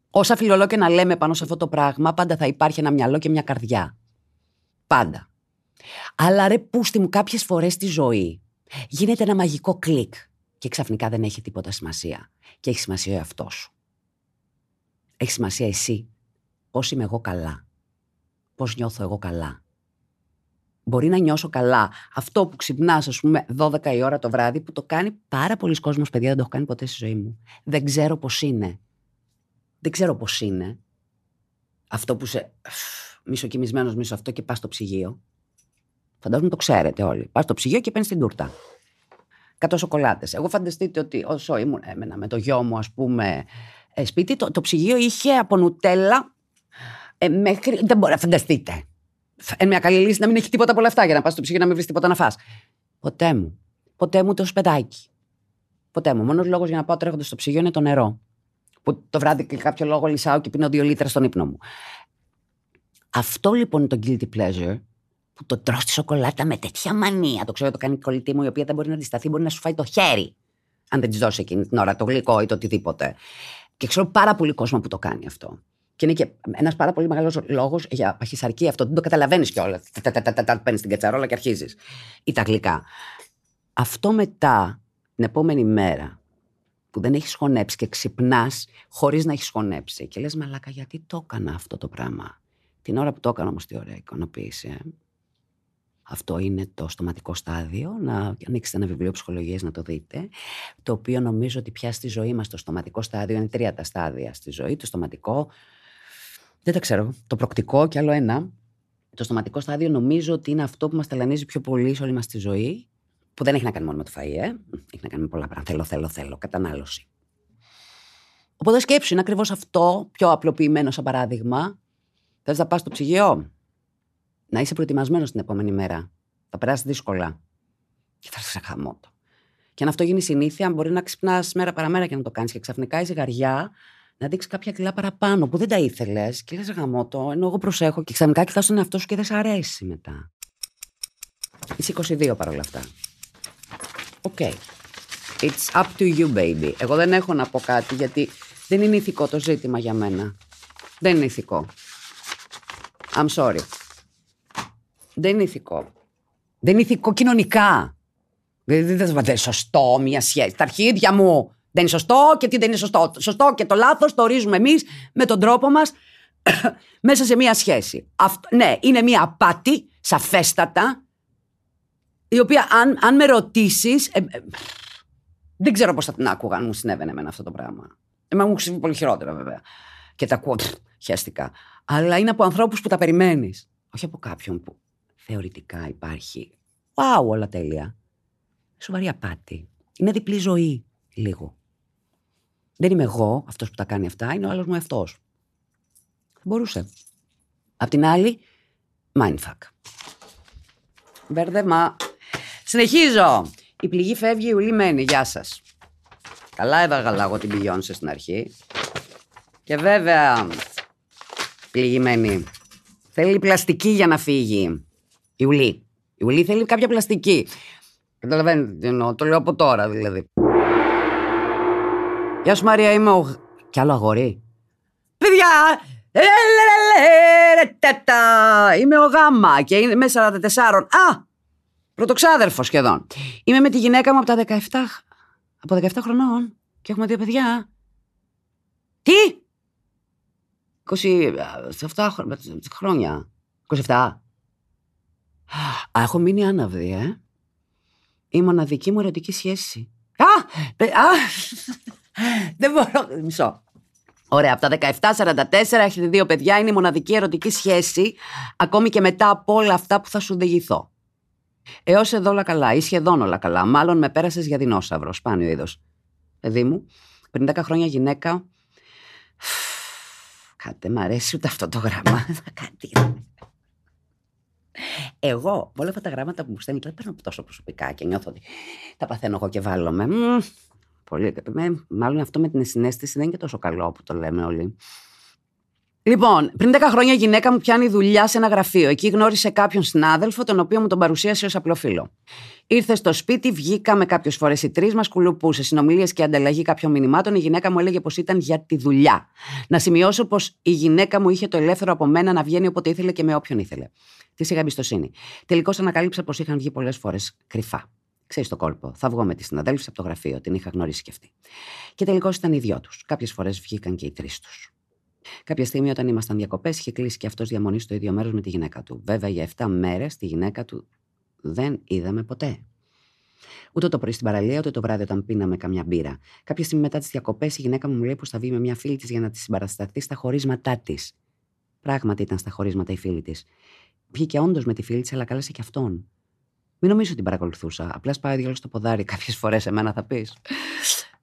Όσα φιλολό και να λέμε πάνω σε αυτό το πράγμα, πάντα θα υπάρχει ένα μυαλό και μια καρδιά. Πάντα. Αλλά ρε πούστη μου κάποιες φορές στη ζωή γίνεται ένα μαγικό κλικ και ξαφνικά δεν έχει τίποτα σημασία. Και έχει σημασία ο εαυτός σου. Έχει σημασία εσύ. Πώς είμαι εγώ καλά. Πώς νιώθω εγώ καλά. Μπορεί να νιώσω καλά αυτό που ξυπνάς, ας πούμε, 12 η ώρα το βράδυ, που το κάνει πάρα πολλοί κόσμος, παιδιά, δεν το έχω κάνει ποτέ στη ζωή μου. Δεν ξέρω πώς είναι. Δεν ξέρω πώς είναι. Αυτό που είσαι μισοκοιμισμένο μισό αυτό και πας στο ψυγείο. Φαντάζομαι το ξέρετε όλοι. Πας στο ψυγείο και παίρνεις την τούρτα. 100 σοκολάτες. Εγώ φανταστείτε ότι όσο ήμουν έμενα με το γιο μου, ας πούμε, ε, σπίτι, το, το ψυγείο είχε από νουτέλα ε, μέχρι. Δεν μπορεί να φανταστείτε. Είναι μια καλή λύση να μην έχει τίποτα από όλα αυτά για να πας στο ψυγείο να μην βρεις τίποτα να φας. Ποτέ μου. Ποτέ μου το σπεντάκι. Ποτέ μου. Μόνος λόγος για να πάω τρέχοντας στο ψυγείο είναι το νερό. Που το βράδυ και κάποιο λόγο λυσάω και πίνω δύο λίτρα στον ύπνο μου. Αυτό λοιπόν είναι το guilty pleasure που το τρως τη σοκολάτα με τέτοια μανία. Το ξέρω, το κάνει η κολλητή μου, η οποία δεν μπορεί να αντισταθεί, μπορεί να σου φάει το χέρι. Αν δεν της δώσει εκείνη την ώρα το γλυκό ή το οτιδήποτε. Και ξέρω πάρα πολύ κόσμο που το κάνει αυτό. Και είναι και ένας πάρα πολύ μεγάλος λόγος για παχυσαρκή αυτό. Δεν το καταλαβαίνεις κιόλας. Παίρνεις την κατσαρόλα και αρχίζεις. Ή τα γλυκά. Αυτό μετά, την επόμενη μέρα, που δεν έχεις χωνέψει και ξυπνάς χωρίς να έχεις χωνέψει. Και λες, Μαλάκα, γιατί το έκανα αυτό το πράγμα. Την ώρα που το έκανα όμως, τι ωραία εικονοποίηση. Ε. Αυτό είναι το στοματικό στάδιο. Να ανοίξετε ένα βιβλίο ψυχολογίας να το δείτε. Το οποίο νομίζω ότι πια στη ζωή μας το στοματικό στάδιο είναι τρία τα στάδια στη ζωή. Το στοματικό, δεν τα ξέρω, το προκτικό και άλλο ένα. Το στοματικό στάδιο νομίζω ότι είναι αυτό που μας ταλανίζει πιο πολύ σε όλη μας τη ζωή. Που δεν έχει να κάνει μόνο με το φαΐ, ε. Έχει να κάνει με πολλά πράγματα. Θέλω, θέλω, θέλω. Κατανάλωση. Οπότε σκέψου, είναι ακριβώς αυτό, πιο απλοποιημένο σαν παράδειγμα. Θες να πας στο ψυγείο, να είσαι προετοιμασμένος την επόμενη μέρα. Θα περάσει δύσκολα. Και θα έρθεις χαμότο. Και αν αυτό γίνει συνήθεια, μπορεί να ξυπνάς μέρα παραμέρα και να το κάνεις. Και ξαφνικά η ζυγαριά να δείξει κάποια κιλά παραπάνω που δεν τα ήθελες. Και λες γαμώτο, ενώ εγώ προσέχω. Και ξαφνικά κοιτάς τον εαυτό σου και δεν σε αρέσει μετά. Είσαι 22 παρόλα αυτά. OK. Okay. It's up to you, baby. Εγώ δεν έχω να πω κάτι γιατί δεν είναι ηθικό το ζήτημα για μένα. Δεν είναι ηθικό. I'm sorry. Δεν είναι ηθικό. Δεν είναι ηθικό κοινωνικά. Δεν είναι σωστό μια σχέση. Τα αρχίδια μου δεν είναι σωστό και τι δεν είναι σωστό. Σωστό και το λάθος το ορίζουμε εμείς με τον τρόπο μας μέσα σε μια σχέση. Αυτό, ναι, είναι μια απάτη, σαφέστατα, η οποία αν, αν με ρωτήσεις. Ε, ε, δεν ξέρω πώς θα την άκουγα αν μου συνέβαινε με αυτό το πράγμα. Εμένα μου συμβεί πολύ χειρότερα βέβαια. Και τα ακούω χαίστηκα. Αλλά είναι από ανθρώπους που τα περιμένεις. Όχι από κάποιον που θεωρητικά υπάρχει. Wow, όλα τέλεια. Σοβαρή απάτη. Είναι διπλή ζωή, λίγο. Δεν είμαι εγώ αυτός που τα κάνει αυτά, είναι ο άλλος μου εαυτός. Θα μπορούσε. Απ' την άλλη, mindfuck. Μπέρδεμα. Συνεχίζω. Η πληγή φεύγει, η ουλή μένει. Γεια σας. Καλά έβαγα εγώ την πηγιόνισε στην αρχή. Και βέβαια, πληγημένη. Θέλει πλαστική για να φύγει. Η Ουλή. Η Ουλή θέλει κάποια πλαστική. Καταλαβαίνετε τι εννοώ. Το λέω από τώρα δηλαδή. Γεια σου Μαρία, είμαι ο... Κι άλλο αγόρι. Παιδιά! τέτα, είμαι ο γάμα και είμαι 44. Α, πρωτοξάδερφος σχεδόν. Είμαι με τη γυναίκα μου από τα 17, από 17 χρονών και έχουμε δύο παιδιά. Τι! 27 χρόνια. 27. Α, έχω μείνει άναυδη, ε. Η μοναδική μου ερωτική σχέση. Α! α δεν μπορώ. Μισό. Ωραία, από τα 17-44 έχετε δύο παιδιά, είναι η μοναδική ερωτική σχέση, ακόμη και μετά από όλα αυτά που θα σου διηγηθώ. Έως εδώ όλα καλά, ή σχεδόν όλα καλά. Μάλλον με πέρασες για δεινόσαυρο, σπάνιο είδος. Παιδί μου, πριν 10 χρόνια γυναίκα. Κάτι, μ' αρέσει ούτε αυτό το γράμμα. Κάτι. Εγώ, όλα αυτά τα γράμματα που μου στέλνει, δεν παίρνω τόσο προσωπικά και νιώθω ότι τα παθαίνω εγώ και βάλλομαι. Πολύ, με, μάλλον αυτό με την συνέστηση δεν είναι και τόσο καλό που το λέμε όλοι. Λοιπόν, πριν 10 χρόνια η γυναίκα μου πιάνει δουλειά σε ένα γραφείο. Εκεί γνώρισε κάποιον συνάδελφο, τον οποίο μου τον παρουσίασε ως απλό φίλο. Ήρθε στο σπίτι, βγήκαμε κάποιες φορές οι τρεις μας, κουλουπούσες. Συνομιλίες και ανταλλαγή κάποιων μηνυμάτων. Η γυναίκα μου έλεγε πως ήταν για τη δουλειά. Να σημειώσω πως η γυναίκα μου είχε το ελεύθερο από μένα να βγαίνει όποτε ήθελε και με όποιον ήθελε. Τη είχα εμπιστοσύνη. Τελικώς ανακάλυψα πως είχαν βγει πολλές φορές κρυφά. Ξέρεις το κόλπο. Θα βγω με τη συναδέλφη από το γραφείο. Την είχα γνωρίσει και αυτή. Και τελικώς ήταν οι δυο τους. Κάποιες φορές βγήκαν και οι τρεις τους. Κάποια στιγμή, όταν ήμασταν διακοπές, είχε κλείσει και αυτός διαμονή στο ίδιο μέρος με τη γυναίκα του. Βέβαια, για 7 μέρες τη γυναίκα του δεν είδαμε ποτέ. Ούτε το πρωί στην παραλία, ούτε το βράδυ όταν πίναμε καμιά μπύρα. Κάποια στιγμή μετά τις διακοπές, η γυναίκα μου μου λέει πως θα βγει με μια φίλη της για να της συμπαρασταθεί στα χωρίσματά της. Πράγματι ήταν στα χωρίσματα η φίλη της. Βγήκε όντως με τη φίλη της, αλλά κάλεσε και αυτόν. Μην νομίζω ότι την παρακολουθούσα. Απλά σπάει διόλου στο ποδάρι. Κάποιες φορές εμένα θα πεις.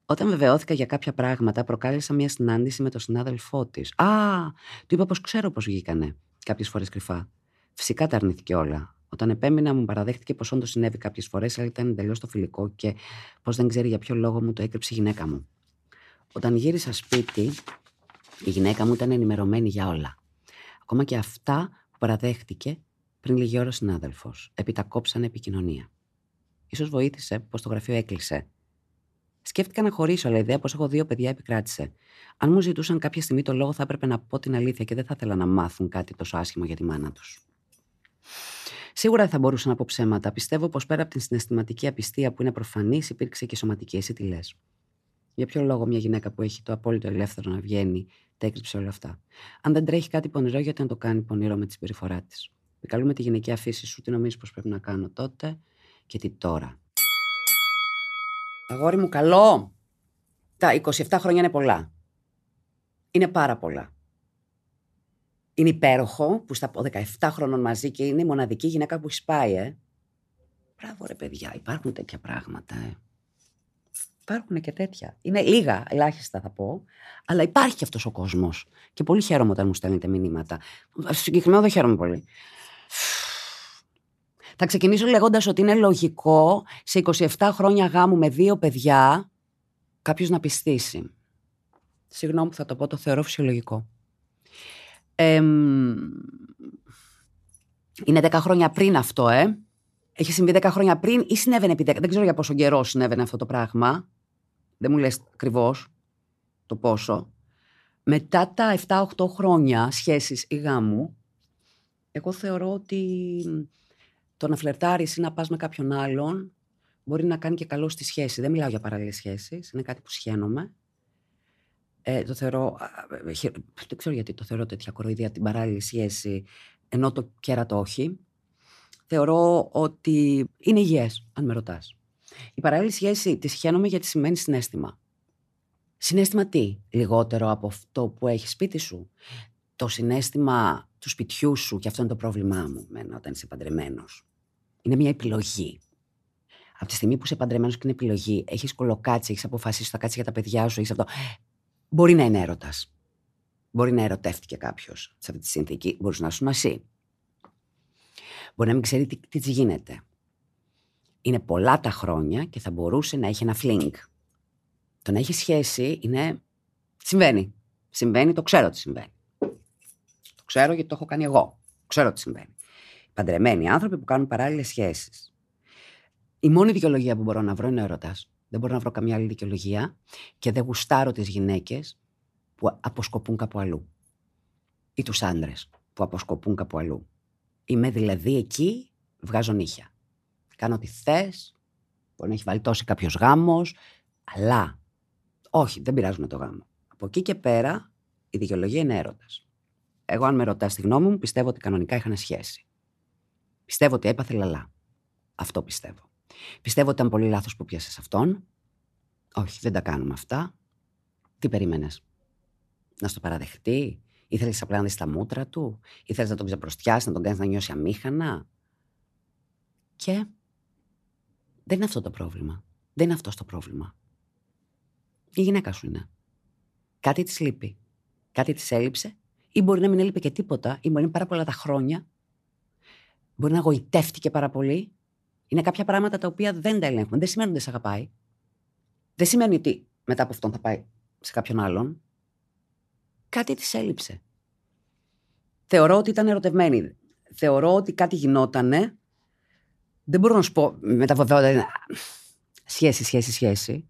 Όταν βεβαιώθηκα για κάποια πράγματα, προκάλεσα μια συνάντηση με τον συνάδελφό της. Α, του είπα πως ξέρω πώς βγήκανε. Κάποιες φορές κρυφά. Φυσικά τα αρνήθηκε όλα. Όταν επέμεινα, μου παραδέχτηκε πως όντως συνέβη κάποιες φορές, αλλά ήταν εντελώς το φιλικό και πως δεν ξέρει για ποιο λόγο μου το έκρυψε η γυναίκα μου. Όταν γύρισα σπίτι, η γυναίκα μου ήταν ενημερωμένη για όλα. Ακόμα και αυτά που παραδέχτηκε πριν λίγη ώρα ο συνάδελφος. Επιτακόψανε επικοινωνία. σω βοήθησε πως το γραφείο έκλεισε. Σκέφτηκα να χωρίσω, αλλά η ιδέα πως έχω δύο παιδιά επικράτησε. Αν μου ζητούσαν κάποια στιγμή το λόγο, θα έπρεπε να πω την αλήθεια και δεν θα ήθελα να μάθουν κάτι τόσο άσχημο για τη μάνα τους. Σίγουρα δεν θα μπορούσα να πω ψέματα. Πιστεύω πως πέρα από την συναισθηματική απιστία που είναι προφανής, υπήρξε και σωματική. Εσύ τι λες; Για ποιο λόγο μια γυναίκα που έχει το απόλυτο ελεύθερο να βγαίνει, τα έκρυψε όλα αυτά; Αν δεν τρέχει κάτι πονηρό, γιατί να το κάνει πονηρό με τη συμπεριφορά της; Επικαλούμε τη γυναικεία φύση σου, τι νομίζεις πως πρέπει να κάνω τότε και τι τώρα; Αγόρι μου, καλό. Τα 27 χρόνια είναι πολλά. Είναι πάρα πολλά. Είναι υπέροχο που στα 17 χρόνων μαζί και είναι η μοναδική γυναίκα που σπάει, ε. Μπράβο ρε παιδιά, υπάρχουν τέτοια πράγματα, ε. Υπάρχουν και τέτοια. Είναι λίγα, ελάχιστα θα πω, αλλά υπάρχει αυτός ο κόσμος. Και πολύ χαίρομαι όταν μου στέλνετε μηνύματα. Συγκεκριμένο δεν χαίρομαι πολύ. Θα ξεκινήσω λέγοντας ότι είναι λογικό σε 27 χρόνια γάμου με δύο παιδιά κάποιος να πιστήσει. Συγγνώμη που θα το πω, το θεωρώ φυσιολογικό. είναι 10 χρόνια πριν αυτό, ε. Έχει συμβεί 10 χρόνια πριν ή συνέβαινε επί 10. Δεν ξέρω για πόσο καιρό συνέβαινε αυτό το πράγμα. Δεν μου λες ακριβώς το πόσο. Μετά τα 7-8 χρόνια σχέσεις ή γάμου, εγώ θεωρώ ότι το να φλερτάρεις ή να πας με κάποιον άλλον μπορεί να κάνει και καλό στη σχέση. Δεν μιλάω για παράλληλες σχέσεις, είναι κάτι που σχένομαι. Ε, το θεωρώ, δεν ξέρω γιατί το θεωρώ τέτοια κοροϊδία την παράλληλη σχέση, ενώ το κέρατο όχι. Θεωρώ ότι είναι υγιές, αν με ρωτάς. Η παράλληλη σχέση τη σχένομαι γιατί σημαίνει συνέστημα. Συνέστημα τι, λιγότερο από αυτό που έχεις σπίτι σου. Το συνέστημα του σπιτιού σου, και αυτό είναι το πρόβλημά μου, μένα, όταν είσαι παντρεμένος. Είναι μια επιλογή. Από τη στιγμή που είσαι παντρεμένος και είναι επιλογή, έχεις κολοκάτσει, έχεις αποφασίσει θα κάτσεις για τα παιδιά σου, έχεις αυτό. Μπορεί να είναι έρωτας. Μπορεί να ερωτεύτηκε κάποιος σε αυτή τη συνθήκη. Μπορείς να σου εσύ. Μπορεί να μην ξέρει τι, τι γίνεται. Είναι πολλά τα χρόνια και θα μπορούσε να έχει ένα φλινγκ. Το να έχει σχέση είναι. Συμβαίνει. Συμβαίνει, το ξέρω τι συμβαίνει. Το ξέρω γιατί το έχω κάνει εγώ. Ξέρω τι συμβαίνει παντρεμένοι άνθρωποι που κάνουν παράλληλες σχέσεις. Η μόνη δικαιολογία που μπορώ να βρω είναι ο ερωτά. Δεν μπορώ να βρω καμιά άλλη δικαιολογία και δεν γουστάρω τις γυναίκες που αποσκοπούν κάπου αλλού. Ή τους άντρες που αποσκοπούν κάπου αλλού. Είμαι δηλαδή εκεί, βγάζω νύχια. Κάνω ό,τι θες. Μπορεί να έχει βαλτώσει κάποιος γάμος, αλλά όχι, δεν πειράζουμε το γάμο. Από εκεί και πέρα η δικαιολογία είναι έρωτας. Εγώ, αν με ρωτάς τη γνώμη μου, πιστεύω ότι κανονικά είχαν σχέση. Πιστεύω ότι έπαθε λαλά. Αυτό πιστεύω. Πιστεύω ότι ήταν πολύ λάθος που πιάσες αυτόν. Όχι, δεν τα κάνουμε αυτά. Τι περίμενες, Να στο παραδεχτεί, ήθελες απλά να δεις τα μούτρα του, ήθελες να τον ξεπροστιάσει, να τον κάνεις να νιώσει αμήχανα; Και δεν είναι αυτό το πρόβλημα. Δεν είναι αυτός το πρόβλημα. Η γυναίκα σου είναι. Κάτι της λείπει. Κάτι της έλειψε, ή μπορεί να μην έλειπε και τίποτα, ή μπορεί να είναι πάρα πολλά τα χρόνια. Μπορεί να γοητεύτηκε πάρα πολύ. Είναι κάποια πράγματα τα οποία δεν τα ελέγχουμε. Δεν σημαίνει ότι δεν σε αγαπάει. Δεν σημαίνει ότι μετά από αυτόν θα πάει σε κάποιον άλλον. Κάτι της έλειψε. Θεωρώ ότι ήταν ερωτευμένη. Θεωρώ ότι κάτι γινότανε. Δεν μπορώ να σου πω με τα βεβαιότητα. Σχέση, σχέση, σχέση.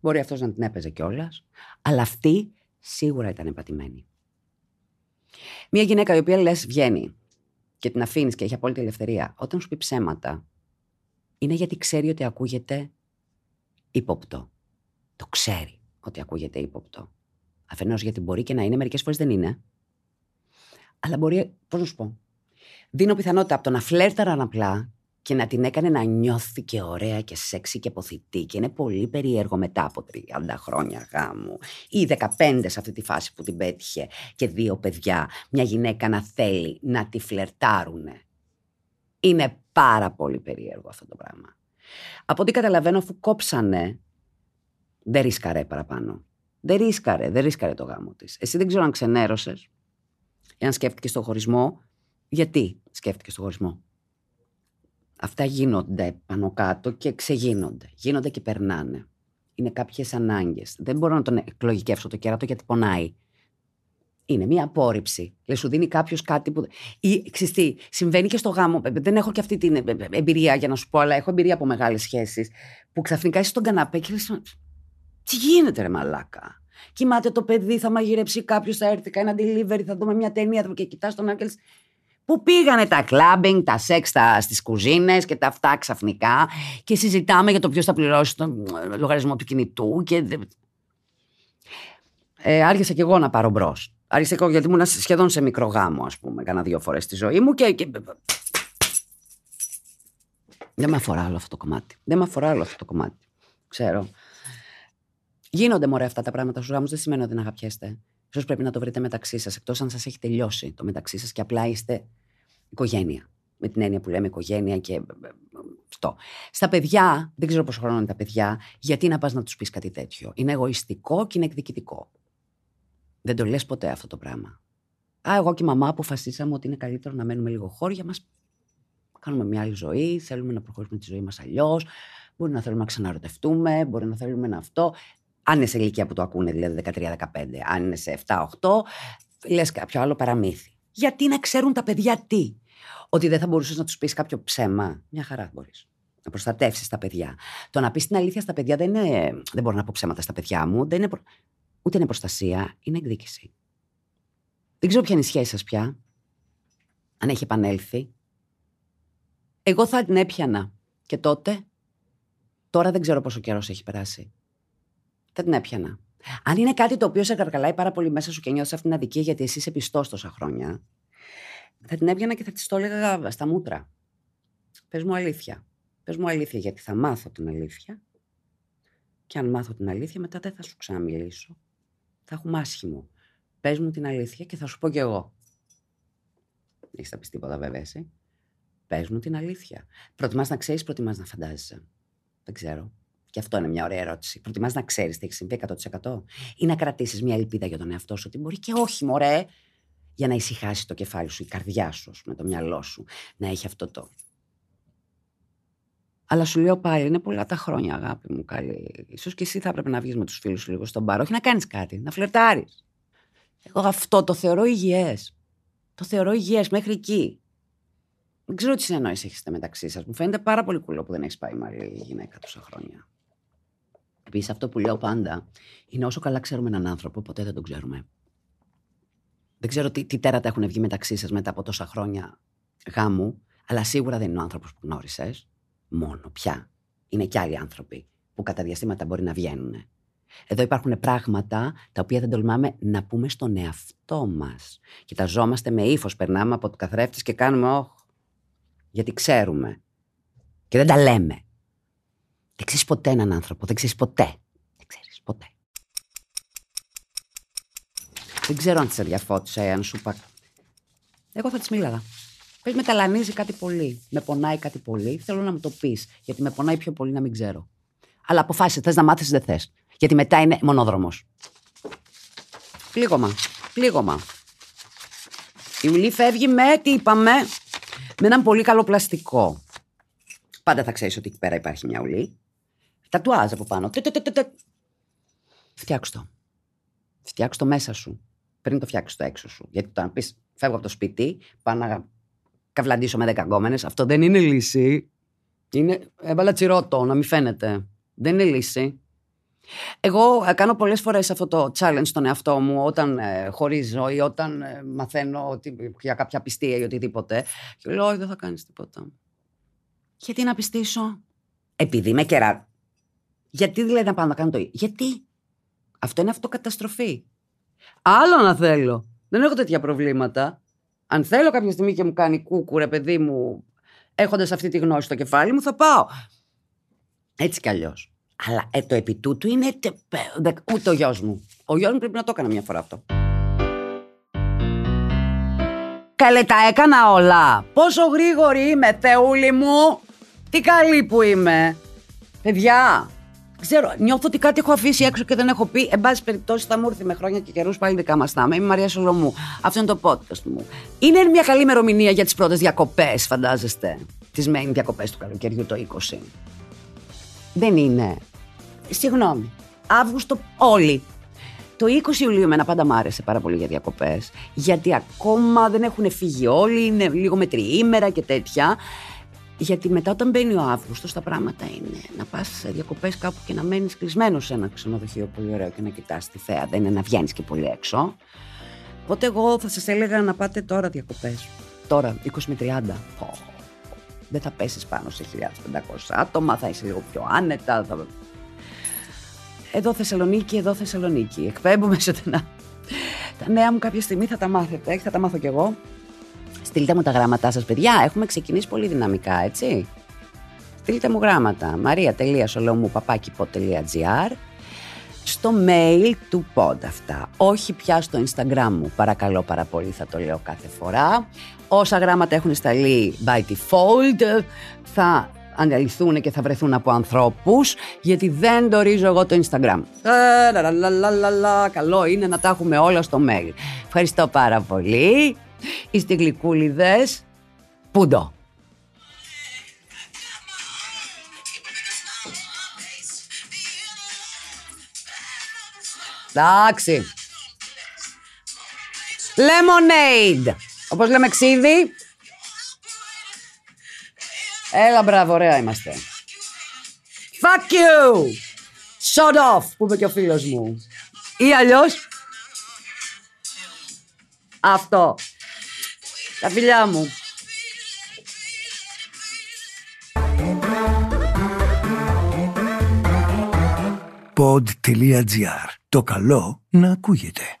Μπορεί αυτός να την έπαιζε κιόλας. Αλλά αυτή σίγουρα ήταν επατημένη. Μια γυναίκα η οποία λες βγαίνει και την αφήνεις και έχει απόλυτη ελευθερία, όταν σου πει ψέματα, είναι γιατί ξέρει ότι ακούγεται ύποπτο. Το ξέρει ότι ακούγεται ύποπτο. Αφενός γιατί μπορεί και να είναι, μερικές φορές δεν είναι. Αλλά μπορεί, πώς να σου πω. Δίνω πιθανότητα από το να φλέρταραν απλά και να την έκανε να νιώθει και ωραία και σεξι και ποθητή και είναι πολύ περίεργο μετά από 30 χρόνια γάμου ή 15 σε αυτή τη φάση που την πέτυχε και δύο παιδιά, μια γυναίκα να θέλει να τη φλερτάρουνε. Είναι πάρα πολύ περίεργο αυτό το πράγμα. Από ό,τι καταλαβαίνω αφού κόψανε, δεν ρίσκαρε παραπάνω. Δεν ρίσκαρε, δεν ρίσκαρε το γάμο της. Εσύ δεν ξέρω αν ξενέρωσες, εάν σκέφτηκες το χωρισμό. Γιατί σκέφτηκες το χωρισμό; Αυτά γίνονται πάνω κάτω και ξεγίνονται. Γίνονται και περνάνε. Είναι κάποιες ανάγκες. Δεν μπορώ να τον εκλογικεύσω το κέρατο γιατί πονάει. Είναι μια απόρριψη. Λε, σου δίνει κάποιος κάτι που. ή ξυστή, συμβαίνει και στο γάμο. Δεν έχω και αυτή την εμπειρία για να σου πω, αλλά έχω εμπειρία από μεγάλες σχέσεις. Που ξαφνικά είσαι στον καναπέ και λες. Τι γίνεται, ρε Μαλάκα; Κοιμάται το παιδί, θα μαγειρέψει κάποιος, θα έρθει, κάνει ένα delivery, θα δούμε μια ταινία και κοιτάς τον Άγγελ. Πού πήγανε τα κλάμπινγκ, τα σεξ στις κουζίνες και τα αυτά ξαφνικά και συζητάμε για το ποιος θα πληρώσει τον λογαριασμό του κινητού. Και... Ε, άρχισα και εγώ να πάρω μπρος. Άρχισα και εγώ γιατί ήμουν σχεδόν σε μικρό γάμο, ας πούμε, κάνα δύο φορές στη ζωή μου και. και... Δεν με αφορά άλλο αυτό το κομμάτι. Δεν με αφορά άλλο αυτό το κομμάτι. Ξέρω. Γίνονται μωρέ αυτά τα πράγματα στους γάμους, δεν σημαίνει ότι δεν αγαπιέστε. Σω πρέπει να το βρείτε μεταξύ σας, εκτός αν σας έχει τελειώσει το μεταξύ σας και απλά είστε οικογένεια. Με την έννοια που λέμε οικογένεια και ε, ε, αυτό. Στα παιδιά, δεν ξέρω πόσο χρόνο είναι τα παιδιά, γιατί να πας να τους πεις κάτι τέτοιο; Είναι εγωιστικό και είναι εκδικητικό. Δεν το λες ποτέ αυτό το πράγμα. Α, εγώ και η μαμά αποφασίσαμε ότι είναι καλύτερο να μένουμε λίγο χώρια μας. Κάνουμε μια άλλη ζωή, θέλουμε να προχωρήσουμε τη ζωή μας αλλιώς. Μπορεί να θέλουμε να ξαναρωτευτούμε, μπορεί να θέλουμε να αυτό. Αν είναι σε ηλικία που το ακούνε, δηλαδή 13-15, αν είναι σε 7-8, λες κάποιο άλλο παραμύθι. Γιατί να ξέρουν τα παιδιά τι; Ότι δεν θα μπορούσες να τους πεις κάποιο ψέμα. Μια χαρά μπορείς. Να προστατεύσεις τα παιδιά. Το να πεις την αλήθεια στα παιδιά δεν είναι. Δεν μπορώ να πω ψέματα στα παιδιά μου. Δεν είναι προ... Ούτε είναι προστασία, είναι εκδίκηση. Δεν ξέρω ποια είναι η σχέση σας πια. Αν έχει επανέλθει. Εγώ θα την έπιανα. Και τότε. Τώρα δεν ξέρω πόσο καιρός έχει περάσει. Θα την έπιανα. Αν είναι κάτι το οποίο σε καρκαλάει πάρα πολύ μέσα σου και νιώθεις αυτήν την αδικία γιατί εσύ είσαι πιστός τόσα χρόνια, θα την έβγαινα και θα της το έλεγα στα μούτρα. Πες μου αλήθεια. Πες μου αλήθεια, γιατί θα μάθω την αλήθεια. Και αν μάθω την αλήθεια, μετά δεν θα σου ξαναμιλήσω. Θα έχουμε άσχημο. Πες μου την αλήθεια και θα σου πω κι εγώ. Δεν έχεις θα πει τίποτα, βέβαια, εσύ. Πες μου την αλήθεια. Προτιμάς να ξέρεις, προτιμάς να φαντάζεσαι. Δεν ξέρω. Και αυτό είναι μια ωραία ερώτηση. Προτιμάς να ξέρεις τι έχει συμβεί 100% ή να κρατήσεις μια ελπίδα για τον εαυτό σου ότι μπορεί και όχι, μωρέ, για να ησυχάσει το κεφάλι σου, η καρδιά σου, με το μυαλό σου, να έχει αυτό το. Αλλά σου λέω πάλι, είναι πολλά τα χρόνια, αγάπη μου, καλή. Ίσως και εσύ θα έπρεπε να βγεις με τους φίλους σου λίγο στον μπαρ, όχι να κάνεις κάτι, να φλερτάρεις. Εγώ αυτό το θεωρώ υγιές. Το θεωρώ υγιές μέχρι εκεί. Δεν ξέρω τι συνεννόηση έχετε μεταξύ σας. Μου φαίνεται πάρα πολύ κουλό που δεν έχεις πάει με άλλη γυναίκα τόσα χρόνια. Επίσης, αυτό που λέω πάντα είναι όσο καλά ξέρουμε έναν άνθρωπο, ποτέ δεν τον ξέρουμε. Δεν ξέρω τι, τι τέρατα έχουν βγει μεταξύ σας μετά από τόσα χρόνια γάμου, αλλά σίγουρα δεν είναι ο άνθρωπος που γνώρισες. Μόνο πια. Είναι κι άλλοι άνθρωποι που κατά διαστήματα μπορεί να βγαίνουν. Εδώ υπάρχουν πράγματα τα οποία δεν τολμάμε να πούμε στον εαυτό μας. Κοιταζόμαστε με ύφος, περνάμε από το καθρέφτη και κάνουμε όχ. Γιατί ξέρουμε. Και δεν τα λέμε. Δεν ξέρεις ποτέ έναν άνθρωπο. Δεν ξέρεις ποτέ. Δεν ξέρεις ποτέ. Δεν ξέρω αν τη αδιαφώτισα ή αν σου είπα. Εγώ θα της μίλαγα. Πες με ταλανίζει κάτι πολύ. Με πονάει κάτι πολύ. Θέλω να μου το πεις. Γιατί με πονάει πιο πολύ να μην ξέρω. Αλλά αποφάσισε. Θες να μάθεις, δεν θες. Γιατί μετά είναι μονόδρομος. Πλήγωμα. Πλήγωμα. Η ουλή φεύγει με, τι είπαμε, με έναν πολύ καλό πλαστικό. Πάντα θα ξέρεις ότι εκεί πέρα υπάρχει μια ουλή. Τατουάζ από πάνω. Φτιάξ το. Φτιάξ το μέσα σου. Πριν το φτιάξεις το έξω σου. Γιατί το να πεις φεύγω από το σπίτι, πάω να καυλαντήσω με δέκα γκόμενες. Αυτό δεν είναι λύση. Είναι. Έβαλα τσιρότο, να μην φαίνεται. Δεν είναι λύση. Εγώ ε, κάνω πολλές φορές αυτό το challenge στον εαυτό μου όταν ε, χωρίζω ή όταν ε, μαθαίνω ότι, για κάποια πιστία ή οτιδήποτε. Και λέω, Όχι, δεν θα κάνεις τίποτα. Γιατί να πιστήσω; Επειδή είμαι κερά. Γιατί δηλαδή να πάω να κάνω το ίδιο; Γιατί; Αυτό είναι αυτοκαταστροφή. Άλλο να θέλω. Δεν έχω τέτοια προβλήματα. Αν θέλω κάποια στιγμή και μου κάνει κούκουρε, παιδί μου, έχοντας αυτή τη γνώση στο κεφάλι μου, θα πάω. Έτσι κι αλλιώς. Αλλά ε, το επί τούτου είναι. Ούτε ο γιος μου. Ο γιος μου πρέπει να το έκανα μια φορά αυτό. Καλέ τα έκανα όλα. Πόσο γρήγορη είμαι, Θεούλη μου. Τι καλή που είμαι. Παιδιά, ξέρω, νιώθω ότι κάτι έχω αφήσει έξω και δεν έχω πει. Εν πάση περιπτώσει, θα μου έρθει με χρόνια και καιρούς πάλι δικά μας θα είμαι. Είμαι η Μαρία Σολομού. Αυτό είναι το podcast μου. Είναι μια καλή ημερομηνία για τις πρώτες διακοπές, φαντάζεστε. Τις main διακοπές του καλοκαιριού το 20. Δεν είναι. Συγγνώμη. Αύγουστο όλοι. Το 20 Ιουλίου εμένα πάντα μ' άρεσε πάρα πολύ για διακοπές, γιατί ακόμα δεν έχουν φύγει όλοι, είναι λίγο με τριήμερα και τέτοια. Γιατί μετά όταν μπαίνει ο Αύγουστος, τα πράγματα είναι να πας σε διακοπές κάπου και να μένεις κλεισμένος σε ένα ξενοδοχείο πολύ ωραίο και να κοιτάς τη θέα. Δεν είναι να βγαίνεις και πολύ έξω. Οπότε εγώ θα σας έλεγα να πάτε τώρα διακοπές. Τώρα, 20 με 30. Δεν θα πέσεις πάνω σε 1500 άτομα, θα είσαι λίγο πιο άνετα. Θα εδώ Θεσσαλονίκη, εδώ Θεσσαλονίκη. Εκπέμπουμε ζωντανά. Τα νέα μου κάποια στιγμή θα τα μάθετε, θα τα μάθω κι εγώ. Στείλτε μου τα γράμματά σας, παιδιά. Έχουμε ξεκινήσει πολύ δυναμικά, έτσι. Στείλτε μου γράμματα. maria.solomou.gr στο mail του pod αυτά. Όχι πια στο Instagram μου. Παρακαλώ πάρα πολύ, θα το λέω κάθε φορά. Όσα γράμματα έχουν σταλεί by default θα αναλυθούν και θα βρεθούν από ανθρώπους, γιατί δεν το ρίζω εγώ το Instagram. Ε, καλό είναι να τα έχουμε όλα στο mail. Ευχαριστώ πάρα πολύ. Είστε γλυκούλιδες. Πούντο. Εντάξει. Lemonade. Όπως λέμε ξύδι, Έλα μπράβο, ωραία είμαστε. Fuck you! Shut off, που είπε και ο φίλος μου. Ή αλλιώς... Αυτό. Τα φιλιά μου. Pod.gr. Το καλό να ακούγεται.